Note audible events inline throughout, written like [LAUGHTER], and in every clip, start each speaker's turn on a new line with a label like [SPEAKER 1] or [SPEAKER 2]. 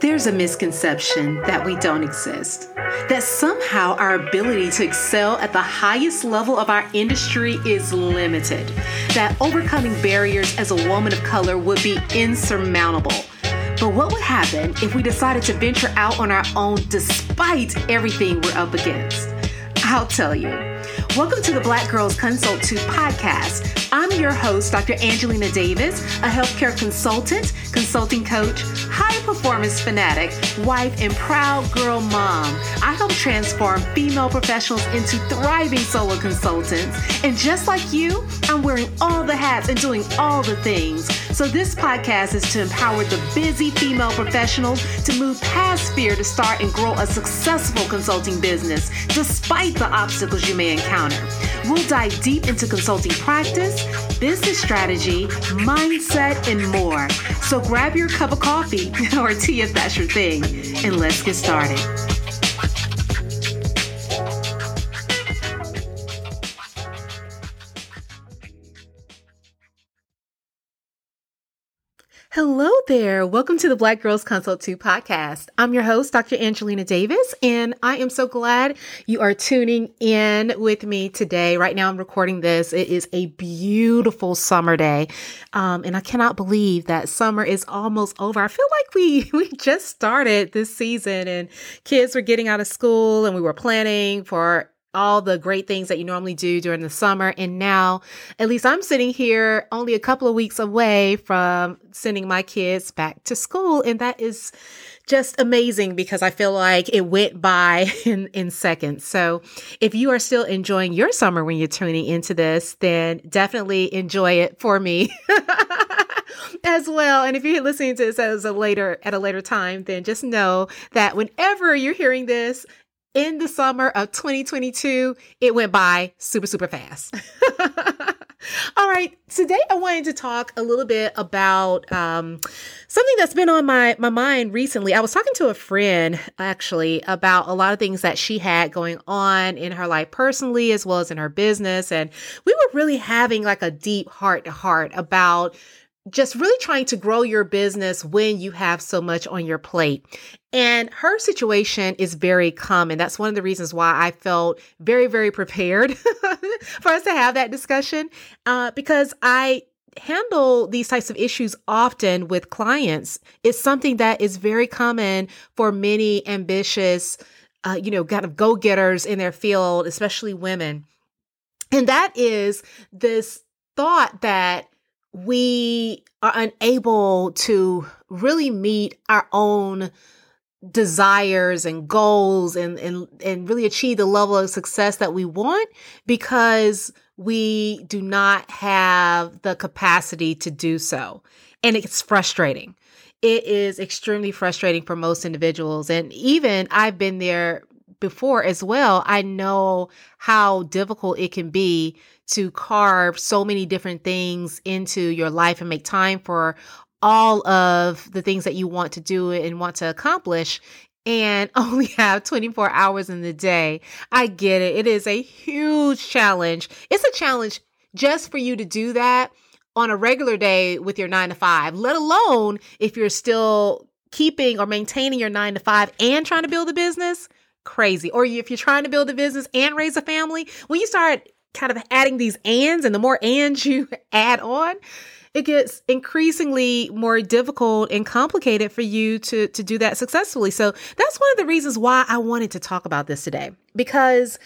[SPEAKER 1] There's a misconception that we don't exist, that somehow our ability to excel at the highest level of our industry is limited, that overcoming barriers as a woman of color would be insurmountable. But what would happen if we decided to venture out on our own despite everything we're up against? I'll tell you. Welcome to the Black Girls Consult Too podcast. I'm your host, Dr. Angelina Davis, a healthcare consultant, consulting coach, high performance fanatic, wife, and proud girl mom. I help transform female professionals into thriving solo consultants. And just like you, I'm wearing all the hats and doing all the things. So this podcast is to empower the busy female professionals to move past fear to start and grow a successful consulting business, despite the obstacles you may encounter. We'll dive deep into consulting practice, business strategy, mindset, and more. So grab your cup of coffee [LAUGHS] or tea if that's your thing, and let's get started. Hello there. Welcome to the Black Girls Consult Too podcast. I'm your host, Dr. Angelina Davis, and I am so glad you are tuning in with me today. Right now, I'm recording this. It is a beautiful summer day, um, and I cannot believe that summer is almost over. I feel like we [LAUGHS] we just started this season, and kids were getting out of school, and we were planning for all the great things that you normally do during the summer. And now, at least I'm sitting here only a couple of weeks away from sending my kids back to school. And that is just amazing because I feel like it went by [LAUGHS] in, in seconds. So if you are still enjoying your summer when you're tuning into this, then definitely enjoy it for me. [LAUGHS] as well. And if you're listening to this as a later at a later time, then just know that whenever you're hearing this, in the summer of 2022, it went by super, super fast. [LAUGHS] All right, today I wanted to talk a little bit about um, something that's been on my, my mind recently. I was talking to a friend actually about a lot of things that she had going on in her life personally as well as in her business. And we were really having like a deep heart to heart about just really trying to grow your business when you have so much on your plate. And her situation is very common. That's one of the reasons why I felt very, very prepared [LAUGHS] for us to have that discussion uh, because I handle these types of issues often with clients. It's something that is very common for many ambitious, uh, you know, kind of go getters in their field, especially women. And that is this thought that we are unable to really meet our own desires and goals and, and, and really achieve the level of success that we want because we do not have the capacity to do so. And it's frustrating. It is extremely frustrating for most individuals. And even I've been there before as well. I know how difficult it can be to carve so many different things into your life and make time for all of the things that you want to do and want to accomplish and [LAUGHS] only have 24 hours in the day. I get it. It is a huge challenge. It's a challenge just for you to do that on a regular day with your nine to five, let alone if you're still keeping or maintaining your nine to five and trying to build a business. Crazy. Or if you're trying to build a business and raise a family, when you start kind of adding these ands and the more ands [LAUGHS] you add on, it gets increasingly more difficult and complicated for you to, to do that successfully. So that's one of the reasons why I wanted to talk about this today. Because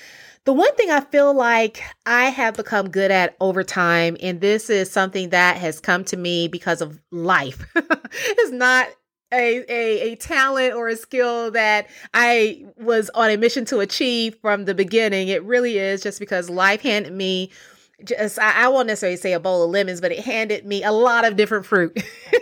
[SPEAKER 1] the one thing I feel like I have become good at over time, and this is something that has come to me because of life, [LAUGHS] is not a, a, a talent or a skill that I was on a mission to achieve from the beginning. It really is just because life handed me just I, I, won't necessarily say a bowl of lemons, but it handed me a lot of different fruit. [LAUGHS]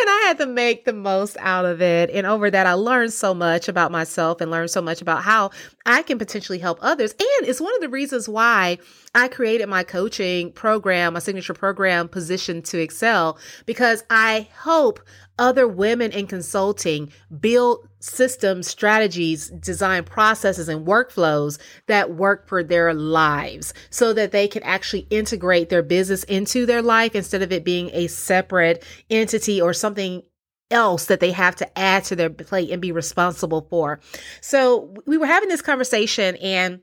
[SPEAKER 1] and I had to make the most out of it. And over that, I learned so much about myself and learned so much about how I can potentially help others. And it's one of the reasons why I created my coaching program, my signature program, Position to Excel, because I hope other women in consulting build systems, strategies, design processes, and workflows that work for their lives so that they can actually integrate their business into their life instead of it being a separate entity or something else that they have to add to their plate and be responsible for. So we were having this conversation and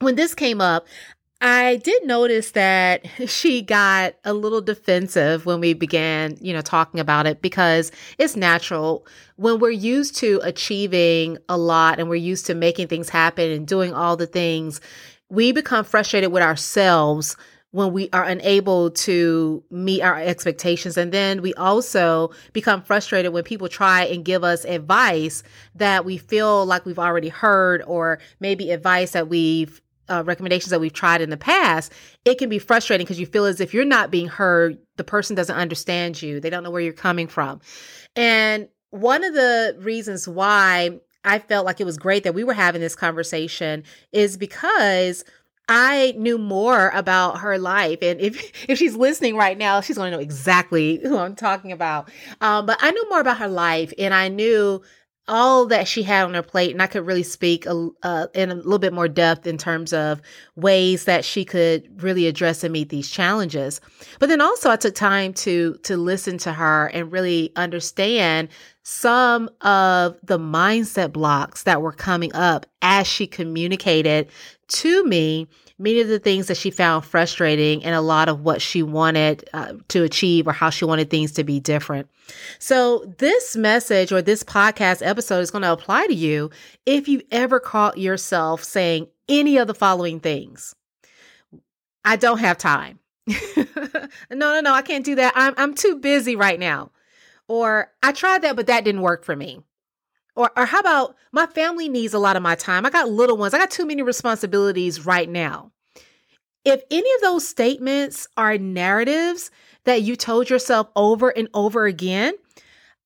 [SPEAKER 1] when this came up, I did notice that [LAUGHS] she got a little defensive when we began, you know, talking about it because it's natural when we're used to achieving a lot and we're used to making things happen and doing all the things, we become frustrated with ourselves when we are unable to meet our expectations. And then we also become frustrated when people try and give us advice that we feel like we've already heard, or maybe advice that we've uh, recommendations that we've tried in the past, it can be frustrating because you feel as if you're not being heard. The person doesn't understand you. They don't know where you're coming from. And one of the reasons why I felt like it was great that we were having this conversation is because I knew more about her life. And if, [LAUGHS] if she's listening right now, she's going to know exactly who I'm talking about. Um, but I knew more about her life and I knew all that she had on her plate, and I could really speak a, uh, in a little bit more depth in terms of ways that she could really address and meet these challenges. But then also, I took time to to listen to her and really understand some of the mindset blocks that were coming up as she communicated to me many of the things that she found frustrating and a lot of what she wanted uh, to achieve or how she wanted things to be different. So, this message or this podcast episode is going to apply to you if you ever caught yourself saying any of the following things I don't have time. [LAUGHS] no, no, no, I can't do that. I'm, I'm too busy right now. Or I tried that, but that didn't work for me. Or, or how about my family needs a lot of my time? I got little ones. I got too many responsibilities right now. If any of those statements are narratives that you told yourself over and over again,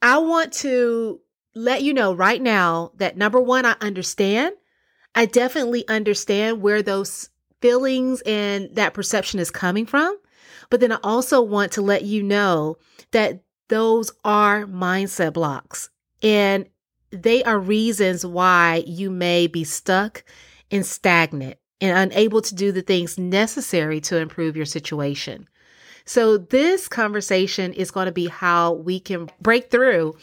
[SPEAKER 1] I want to let you know right now that number one, I understand. I definitely understand where those feelings and that perception is coming from. But then I also want to let you know that those are mindset blocks. And they are reasons why you may be stuck and stagnant and unable to do the things necessary to improve your situation. So, this conversation is going to be how we can break through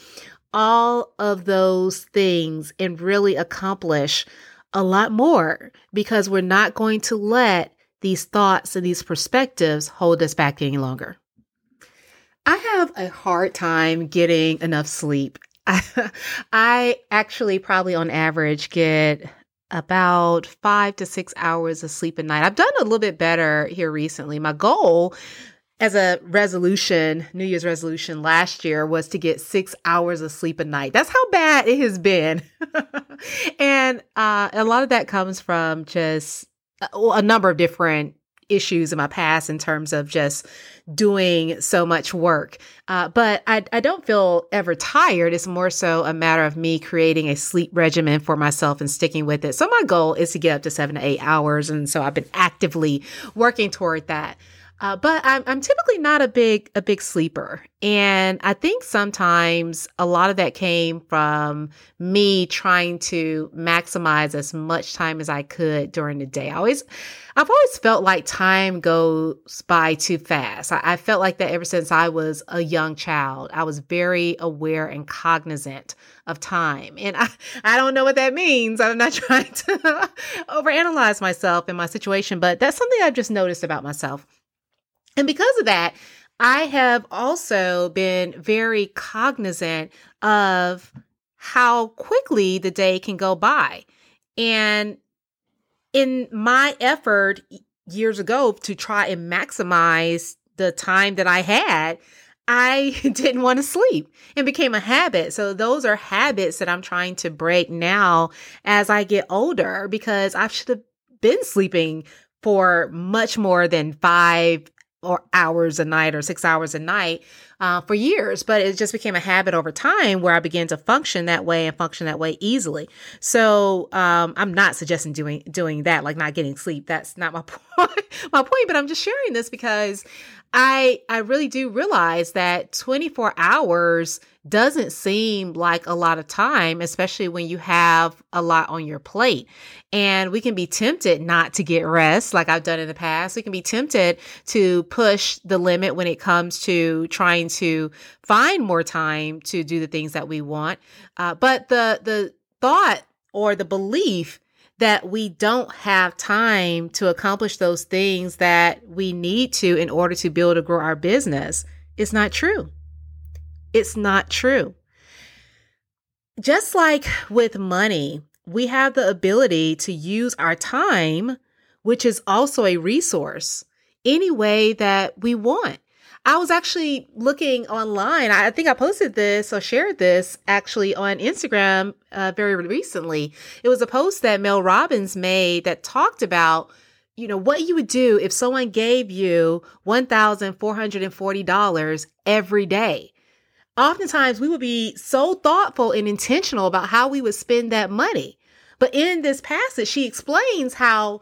[SPEAKER 1] all of those things and really accomplish a lot more because we're not going to let these thoughts and these perspectives hold us back any longer. I have a hard time getting enough sleep. [LAUGHS] I actually probably on average get about five to six hours of sleep a night. I've done a little bit better here recently. My goal as a resolution, New Year's resolution last year was to get six hours of sleep a night. That's how bad it has been. [LAUGHS] and uh, a lot of that comes from just a, a number of different issues in my past in terms of just doing so much work. Uh, but I, I don't feel ever tired. It's more so a matter of me creating a sleep regimen for myself and sticking with it. So my goal is to get up to seven to eight hours. And so I've been actively working toward that. Uh, but I'm, I'm typically not a big a big sleeper, and I think sometimes a lot of that came from me trying to maximize as much time as I could during the day. I always, I've always felt like time goes by too fast. I, I felt like that ever since I was a young child. I was very aware and cognizant of time, and I [LAUGHS] I don't know what that means. I'm not [LAUGHS] trying to [LAUGHS] overanalyze myself and my situation, but that's something I've just noticed about myself. And because of that, I have also been very cognizant of how quickly the day can go by. And in my effort years ago to try and maximize the time that I had, I [LAUGHS] didn't want to sleep and became a habit. So those are habits that I'm trying to break now as I get older because I should have been sleeping for much more than five or hours a night or six hours a night uh, for years, but it just became a habit over time where I began to function that way and function that way easily. So um, I'm not suggesting doing doing that, like not getting sleep. That's not my [LAUGHS] point. my point, but I'm just sharing this because I I really do realize that 24 hours doesn't seem like a lot of time, especially when you have a lot on your plate. And we can be tempted not to get rest, like I've done in the past. We can be tempted to push the limit when it comes to trying to find more time to do the things that we want. Uh, but the, the thought or the belief that we don't have time to accomplish those things that we need to in order to build or grow our business is not true. It's not true. Just like with money, we have the ability to use our time, which is also a resource, any way that we want. I was actually looking online. I think I posted this or shared this actually on Instagram uh, very recently. It was a post that Mel Robbins made that talked about, you know, what you would do if someone gave you $1,440 every day oftentimes we would be so thoughtful and intentional about how we would spend that money. But in this passage, she explains how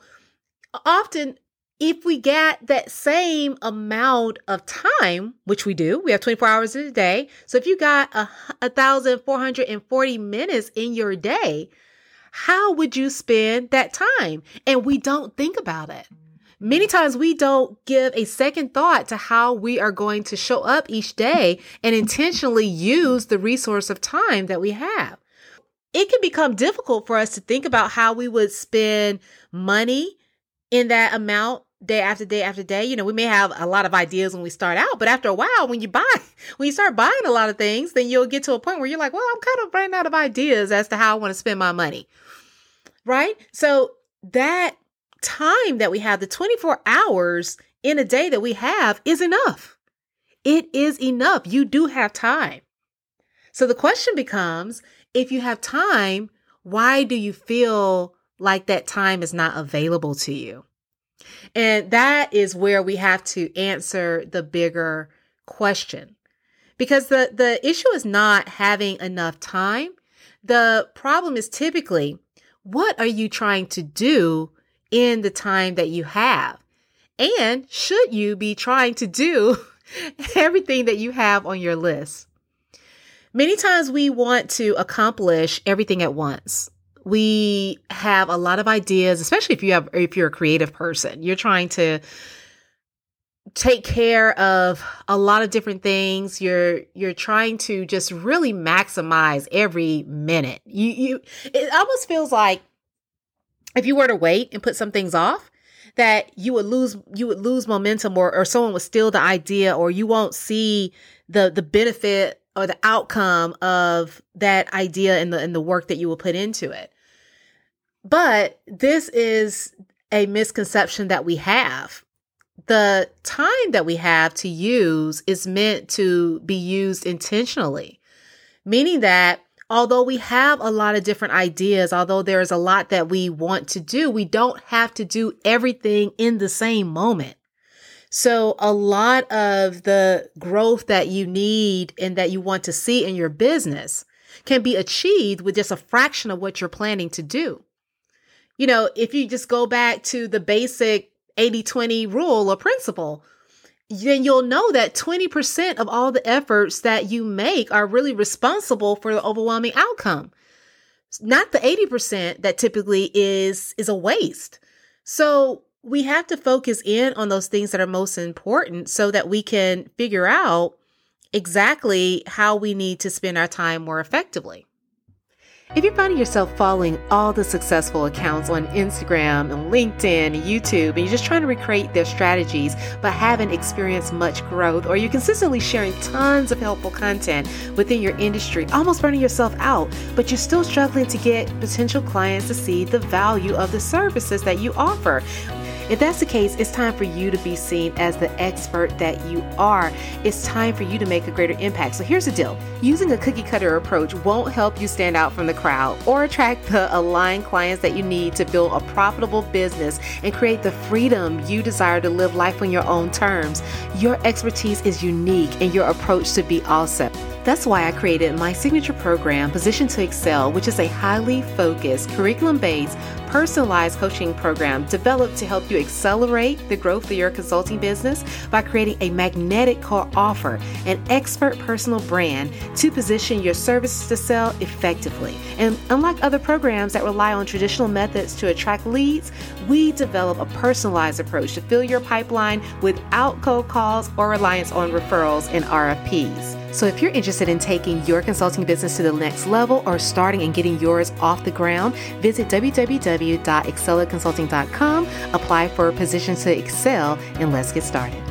[SPEAKER 1] often if we get that same amount of time, which we do, we have 24 hours in a day. So if you got a, a thousand four hundred and forty minutes in your day, how would you spend that time? And we don't think about it. Many times we don't give a second thought to how we are going to show up each day and intentionally use the resource of time that we have. It can become difficult for us to think about how we would spend money in that amount day after day after day. You know, we may have a lot of ideas when we start out, but after a while, when you buy, [LAUGHS] when you start buying a lot of things, then you'll get to a point where you're like, well, I'm kind of running out of ideas as to how I want to spend my money. Right? So that time that we have, the 24 hours in a day that we have, is enough. It is enough. You do have time. So the question becomes if you have time, why do you feel like that time is not available to you? And that is where we have to answer the bigger question. Because the, the issue is not having enough time. The problem is typically, what are you trying to do in the time that you have? And should you be trying to do [LAUGHS] everything that you have on your list? Many times we want to accomplish everything at once. We have a lot of ideas, especially if you have if you're a creative person. You're trying to take care of a lot of different things. You're you're trying to just really maximize every minute. You you it almost feels like if you were to wait and put some things off, that you would lose you would lose momentum or, or someone would steal the idea or you won't see the the benefit or the outcome of that idea and the and the work that you will put into it. But this is a misconception that we have. The time that we have to use is meant to be used intentionally, meaning that although we have a lot of different ideas, although there's a lot that we want to do, we don't have to do everything in the same moment. So a lot of the growth that you need and that you want to see in your business can be achieved with just a fraction of what you're planning to do. You know, if you just go back to the basic 80 20 rule or principle, then you'll know that 20% of all the efforts that you make are really responsible for the overwhelming outcome. Not the 80% that typically is is a waste. So we have to focus in on those things that are most important so that we can figure out exactly how we need to spend our time more effectively. If you're finding yourself following all the successful accounts on Instagram and LinkedIn and YouTube, and you're just trying to recreate their strategies but haven't experienced much growth, or you're consistently sharing tons of helpful content within your industry, almost burning yourself out, but you're still struggling to get potential clients to see the value of the services that you offer, if that's the case, it's time for you to be seen as the expert that you are. It's time for you to make a greater impact. So here's the deal using a cookie cutter approach won't help you stand out from the crowd or attract the aligned clients that you need to build a profitable business and create the freedom you desire to live life on your own terms. Your expertise is unique and your approach to be awesome. That's why I created my signature program, Position to Excel, which is a highly focused, curriculum based, personalized coaching program developed to help you accelerate the growth of your consulting business by creating a magnetic core offer, an expert personal brand to position your services to sell effectively. And unlike other programs that rely on traditional methods to attract leads, we develop a personalized approach to fill your pipeline without cold calls or reliance on referrals and RFPs. So, if you're interested in taking your consulting business to the next level or starting and getting yours off the ground, visit www.excellaconsulting.com, apply for a position to excel, and let's get started.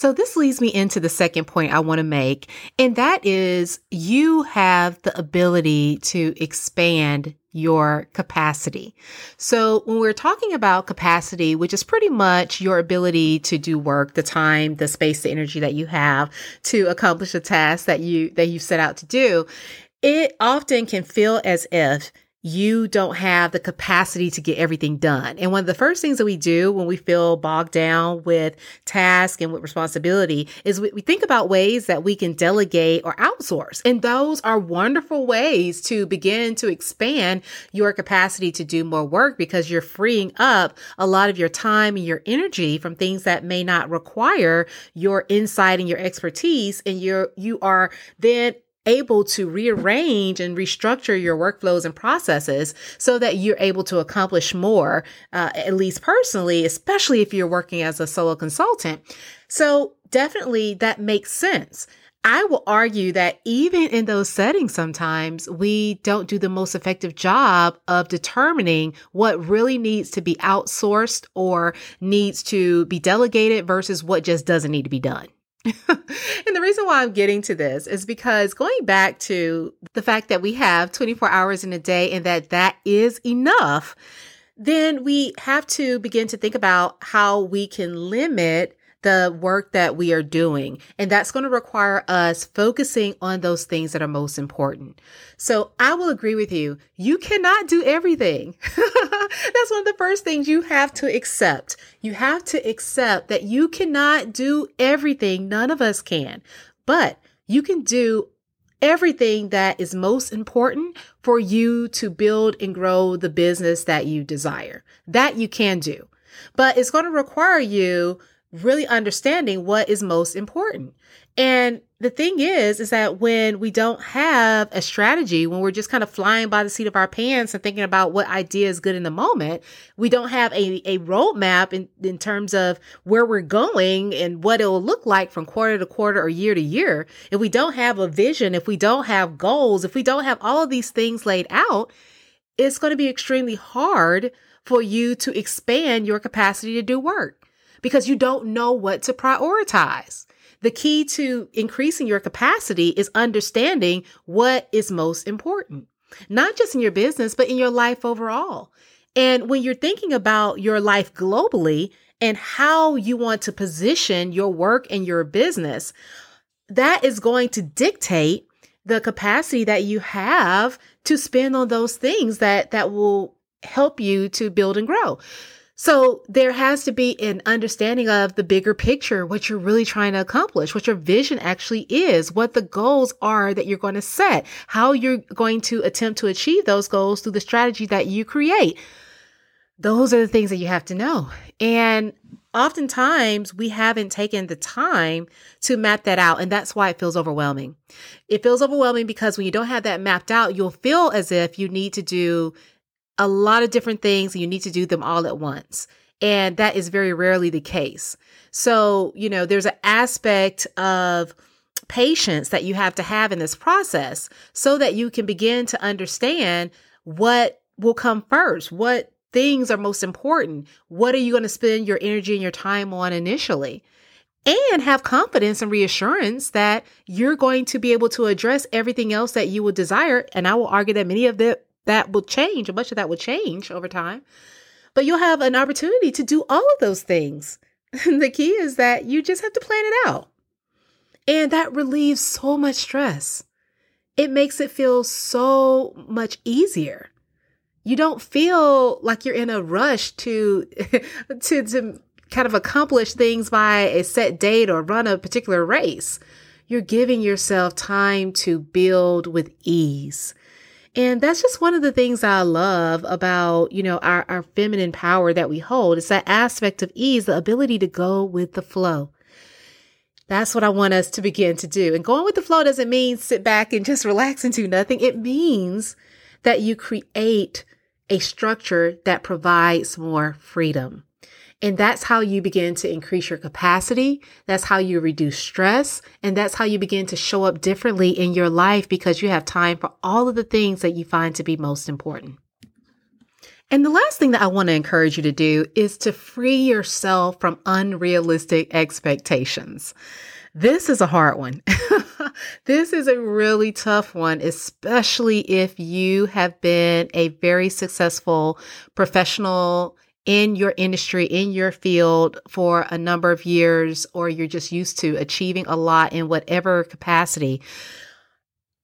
[SPEAKER 1] So, this leads me into the second point I want to make, and that is you have the ability to expand your capacity. So, when we're talking about capacity, which is pretty much your ability to do work, the time, the space, the energy that you have to accomplish a task that you that you set out to do, it often can feel as if you don't have the capacity to get everything done. And one of the first things that we do when we feel bogged down with task and with responsibility is we, we, think about ways that we can delegate or outsource. And those are wonderful ways to begin to expand your capacity to do more work because you're freeing up a lot of your time and your energy from things that may not require your insight and your expertise. And you're, you are then able to rearrange and restructure your workflows and processes so that you're able to accomplish more, uh, at least personally, especially if you're working as a solo consultant. So definitely that makes sense. I will argue that even in those settings, sometimes we don't do the most effective job of determining what really needs to be outsourced or needs to be delegated versus what just doesn't need to be done. [LAUGHS] and the reason why I'm getting to this is because going back to the fact that we have 24 hours in a day and that that is enough, then we have to begin to think about how we can limit the work that we are doing. And that's going to require us focusing on those things that are most important. So I will agree with you. You cannot do everything. [LAUGHS] that's one of the first things you have to accept. You have to accept that you cannot do everything. None of us can, but you can do everything that is most important for you to build and grow the business that you desire. That you can do. But it's going to require you really understanding what is most important. And the thing is, is that when we don't have a strategy, when we're just kind of flying by the seat of our pants and thinking about what idea is good in the moment, we don't have a, a roadmap in, in terms of where we're going and what it will look like from quarter to quarter or year to year. If we don't have a vision, if we don't have goals, if we don't have all of these things laid out, it's going to be extremely hard for you to expand your capacity to do work because you don't know what to prioritize. The key to increasing your capacity is understanding what is most important, not just in your business, but in your life overall. And when you're thinking about your life globally and how you want to position your work and your business, that is going to dictate the capacity that you have to spend on those things that, that will help you to build and grow. So there has to be an understanding of the bigger picture, what you're really trying to accomplish, what your vision actually is, what the goals are that you're going to set, how you're going to attempt to achieve those goals through the strategy that you create. Those are the things that you have to know. And oftentimes we haven't taken the time to map that out. And that's why it feels overwhelming. It feels overwhelming because when you don't have that mapped out, you'll feel as if you need to do a lot of different things and you need to do them all at once. And that is very rarely the case. So, you know, there's an aspect of patience that you have to have in this process so that you can begin to understand what will come first, what things are most important, what are you going to spend your energy and your time on initially. And have confidence and reassurance that you're going to be able to address everything else that you will desire. And I will argue that many of the that will change, A bunch of that will change over time. But you'll have an opportunity to do all of those things. [LAUGHS] the key is that you just have to plan it out. And that relieves so much stress. It makes it feel so much easier. you don't feel like you're in a rush to [LAUGHS] to to kind of accomplish things by a set date or run a particular race. You're giving yourself time to build with ease. And that's just one of the things I love about, you know, our, our feminine power that we hold. It's that aspect of ease, the ability to go with the flow. That's what I want us to begin to do. And going with the flow doesn't mean sit back and just relax and do nothing. It means that you create a structure that provides more freedom. And that's how you begin to increase your capacity. That's how you reduce stress. And that's how you begin to show up differently in your life because you have time for all of the things that you find to be most important. And the last thing that I want to encourage you to do is to free yourself from unrealistic expectations. This is a hard one. [LAUGHS] this is a really tough one, especially if you have been a very successful professional in your industry, in your field for a number of years, or you're just used to achieving a lot in whatever capacity.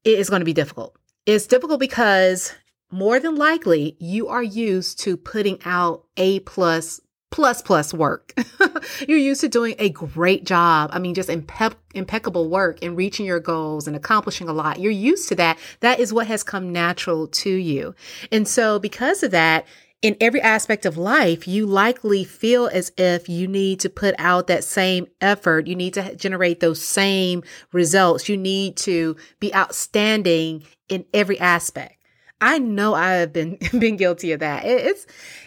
[SPEAKER 1] It is going to be difficult. It's difficult because more than likely you are used to putting out A plus plus plus work. [LAUGHS] You're used to doing a great job. I mean, just impe- impeccable work and reaching your goals and accomplishing a lot. You're used to that. That is what has come natural to you. And so because of that, in every aspect of life, you likely feel as if you need to put out that same effort. You need to generate those same results. You need to be outstanding in every aspect. I know I have been [LAUGHS] been guilty of that. It's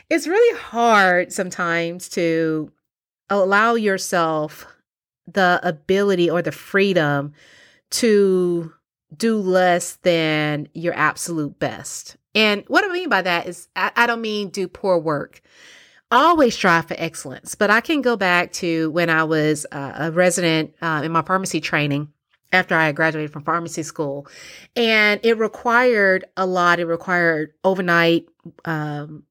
[SPEAKER 1] it's really hard sometimes to allow yourself the ability or the freedom to do less than your absolute best. And what I mean by that is, I, I don't mean do poor work. always strive for excellence, but I can go back to when I was uh, a resident uh, in my pharmacy training after I graduated from pharmacy school. And it required a lot. It required overnight um,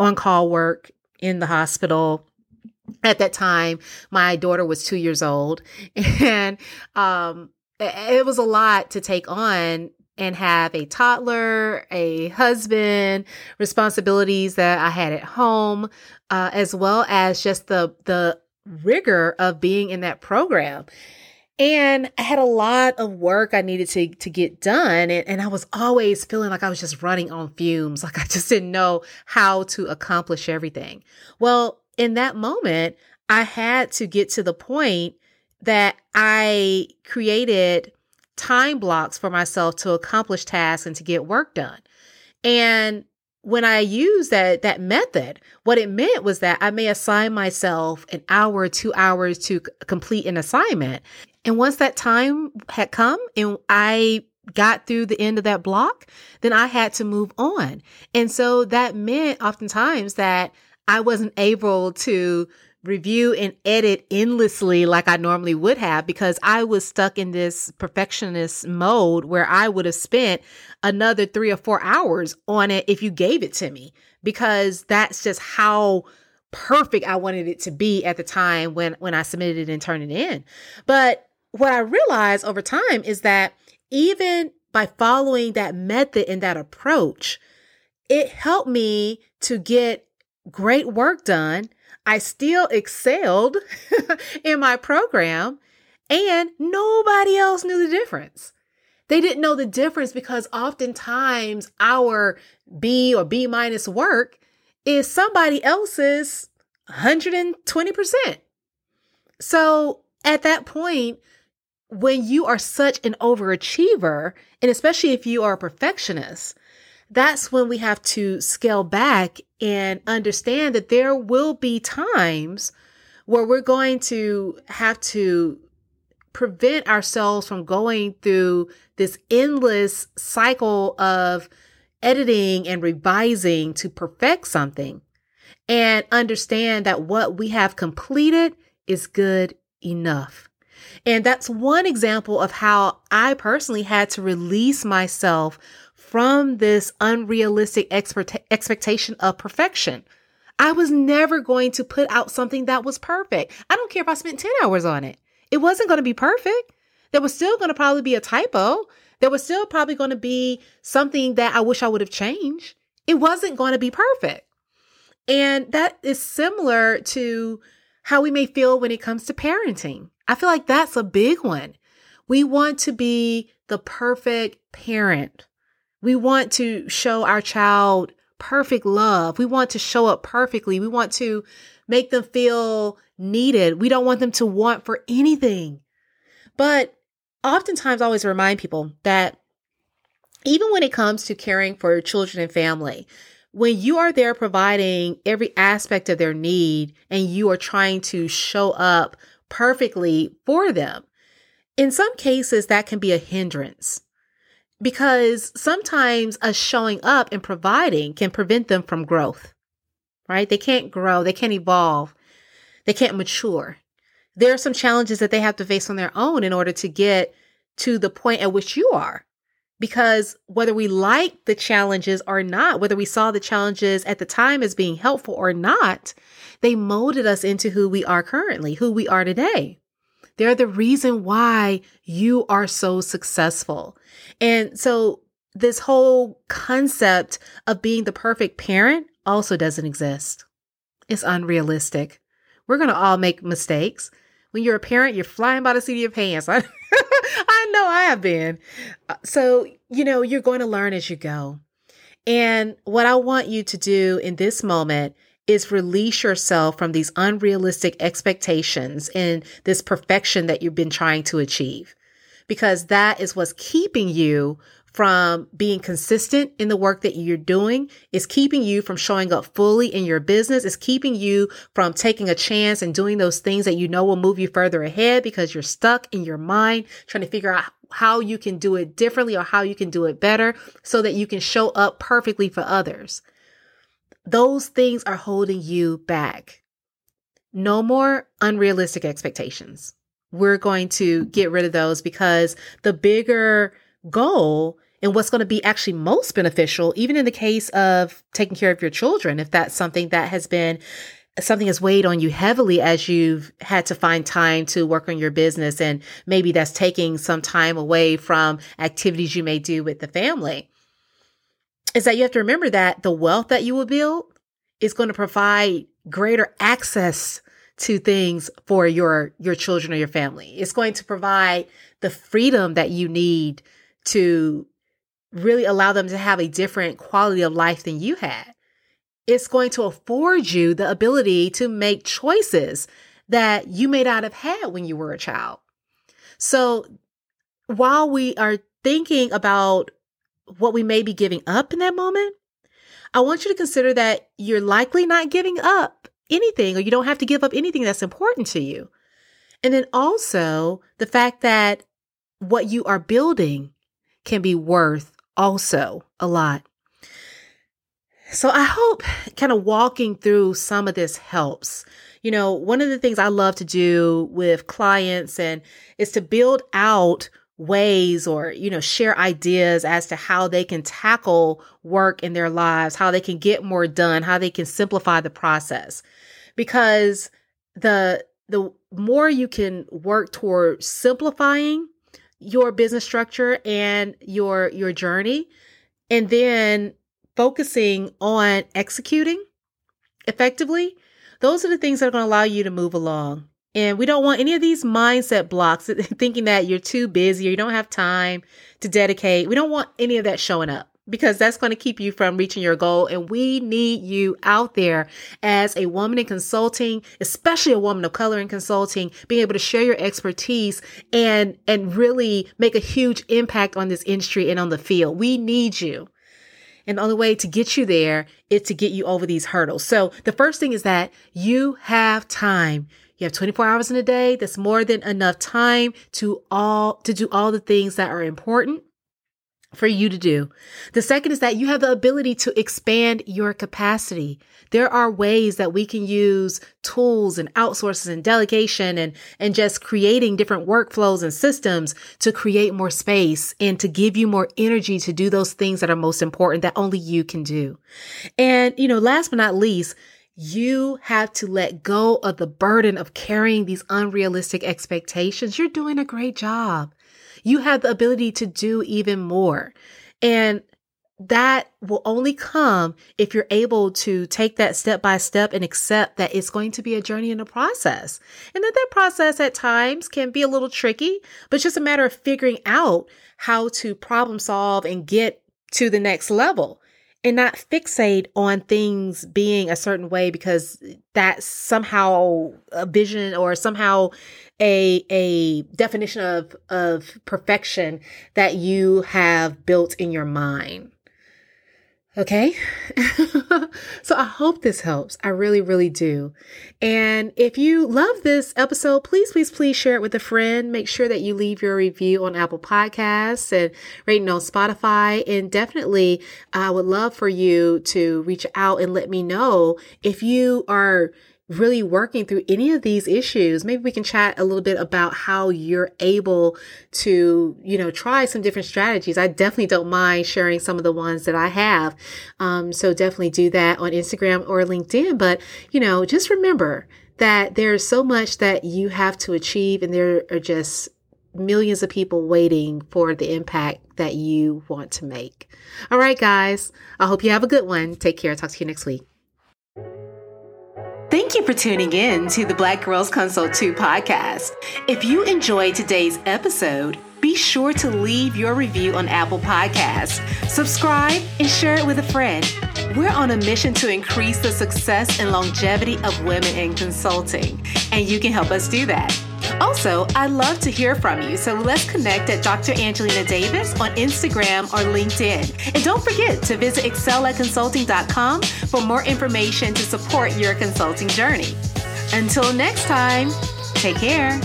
[SPEAKER 1] on call work in the hospital. At that time, my daughter was two years old, [LAUGHS] and um, it was a lot to take on and have a toddler, a husband, responsibilities that I had at home, uh, as well as just the the rigor of being in that program. And I had a lot of work I needed to, to get done. And, and I was always feeling like I was just running on fumes. [LAUGHS] Like I just didn't know how to accomplish everything. Well, in that moment, I had to get to the point that I created time blocks for myself to accomplish tasks and to get work done. And when I used that that method, what it meant was that I may assign myself an hour two hours to c- complete an assignment. And once that time had come and I got through the end of that block, then I had to move on. And so that meant oftentimes that I wasn't able to review and edit endlessly like I normally would have because I was stuck in this perfectionist mode where I would have spent another three or four hours on it if you gave it to me because that's just how perfect I wanted it to be at the time when when I submitted it and turned it in. But what I realized over time is that even by following that method and that approach, it helped me to get great work done I still excelled [LAUGHS] in my program and nobody else knew the difference. They didn't know the difference because oftentimes our B or B minus work is somebody else's 120%. So at that point, when you are such an overachiever, and especially if you are a perfectionist, that's when we have to scale back and understand that there will be times where we're going to have to prevent ourselves from going through this endless cycle of editing and revising to perfect something and understand that what we have completed is good enough. And that's one example of how I personally had to release myself from this unrealistic expectation of perfection. I was never going to put out something that was perfect. I don't care if I spent 10 hours on it. It wasn't going to be perfect. There was still going to probably be a typo. There was still probably going to be something that I wish I would have changed. it wasn't going to be perfect. And that is similar to how we may feel when it comes to parenting. I feel like that's a big one. We want to be the perfect parent. We want to show our child perfect love. We want to show up perfectly. We want to make them feel needed. We don't want them to want for anything. But oftentimes, I always remind people that even when it comes to caring for children and family, when you are there providing every aspect of their need and you are trying to show up perfectly for them, in some cases that can be a hindrance because sometimes us showing up and providing can prevent them from growth, right? They can't grow, they can't evolve, they can't mature. There are some challenges that they have to face on their own in order to get to the point at which you are. Because whether we like the challenges or not, whether we saw the challenges at the time as being helpful or not, they molded us into who we are currently, who we are today. They're the reason why you are so successful. And so this whole concept of being the perfect parent also doesn't exist. It's unrealistic. We're going to all make mistakes. When you're a parent, you're flying by the seat of your pants. [LAUGHS] I know I have been. Uh, so, you know, you're going to learn as you go. And what I want you to do in this moment is release yourself from these unrealistic expectations and this perfection that you've been trying to achieve. Because that is what's keeping you from being consistent in the work that you're doing. Is keeping you from showing up fully in your business. Is keeping you from taking a chance and doing those things that you know will move you further ahead because you're stuck in your mind trying to figure out how you can do it differently or how you can do it better so that you can show up perfectly for others. Those things are holding you back. No more unrealistic expectations. We're going to get rid of those because the bigger goal and what's going to be actually most beneficial, even in the case of taking care of your children, if that's something that has been something has weighed on you heavily as you've had to find time to work on your business and maybe that's taking some time away from activities you may do with the family is that you have to remember that the wealth that you will build is going to provide greater access to things for your your children or your family it's going to provide the freedom that you need to really allow them to have a different quality of life than you had. It's going to afford you the ability to make choices that you may not have had when you were a child. So while we are thinking about what we may be giving up in that moment, I want you to consider that you're likely not giving up anything or you don't have to give up anything that's important to you. And then also the fact that what you are building can be worth also a lot. So I hope kind of walking through some of this helps. You know, one of the things I love to do with clients and is to build out ways or you know share ideas as to how they can tackle work in their lives how they can get more done how they can simplify the process. Because the the more you can work toward simplifying your business structure and your your journey and then focusing on executing effectively those are the things that are going to allow you to move along and we don't want any of these mindset blocks [LAUGHS] thinking that you're too busy or you don't have time to dedicate we don't want any of that showing up because that's going to keep you from reaching your goal. And we need you out there as a woman in consulting, especially a woman of color in consulting, being able to share your expertise and, and really make a huge impact on this industry and on the field. We need you. And the only way to get you there is to get you over these hurdles. So the first thing is that you have time. You have 24 hours in a day. That's more than enough time to all, to do all the things that are important for you to do. The second is that you have the ability to expand your capacity. There are ways that we can use tools and outsources and delegation and, and just creating different workflows and systems to create more space and to give you more energy to do those things that are most important that only you can do. And, you know, last but not least, you have to let go of the burden of carrying these unrealistic expectations. You're doing a great job you have the ability to do even more. And that will only come if you're able to take that step by step and accept that it's going to be a journey and a process. And that that process at times can be a little tricky, but it's just a matter of figuring out how to problem solve and get to the next level and not fixate on things being a certain way because that's somehow a vision or somehow a a definition of of perfection that you have built in your mind. Okay. [LAUGHS] so I hope this helps. I really, really do. And if you love this episode, please, please, please share it with a friend. Make sure that you leave your review on Apple Podcasts and rating on Spotify. And definitely, I would love for you to reach out and let me know if you are really working through any of these issues, maybe we can chat a little bit about how you're able to, you know, try some different strategies. I definitely don't mind sharing some of the ones that I have. Um, so definitely do that on Instagram or LinkedIn. But, you know, just remember that there's so much that you have to achieve and there are just millions of people waiting for the impact that you want to make. All right, guys. I hope you have a good one. Take care. Talk to you next week. For tuning in to the Black Girls Consult Too podcast. If you enjoyed today's episode, be sure to leave your review on Apple Podcasts, subscribe, and share it with a friend. We're on a mission to increase the success and longevity of women in consulting, and you can help us do that. Also, I'd love to hear from you, so let's connect at Dr. Angelina Davis on Instagram or LinkedIn. And don't forget to visit excelatconsulting.com for more information to support your consulting journey. Until next time, take care.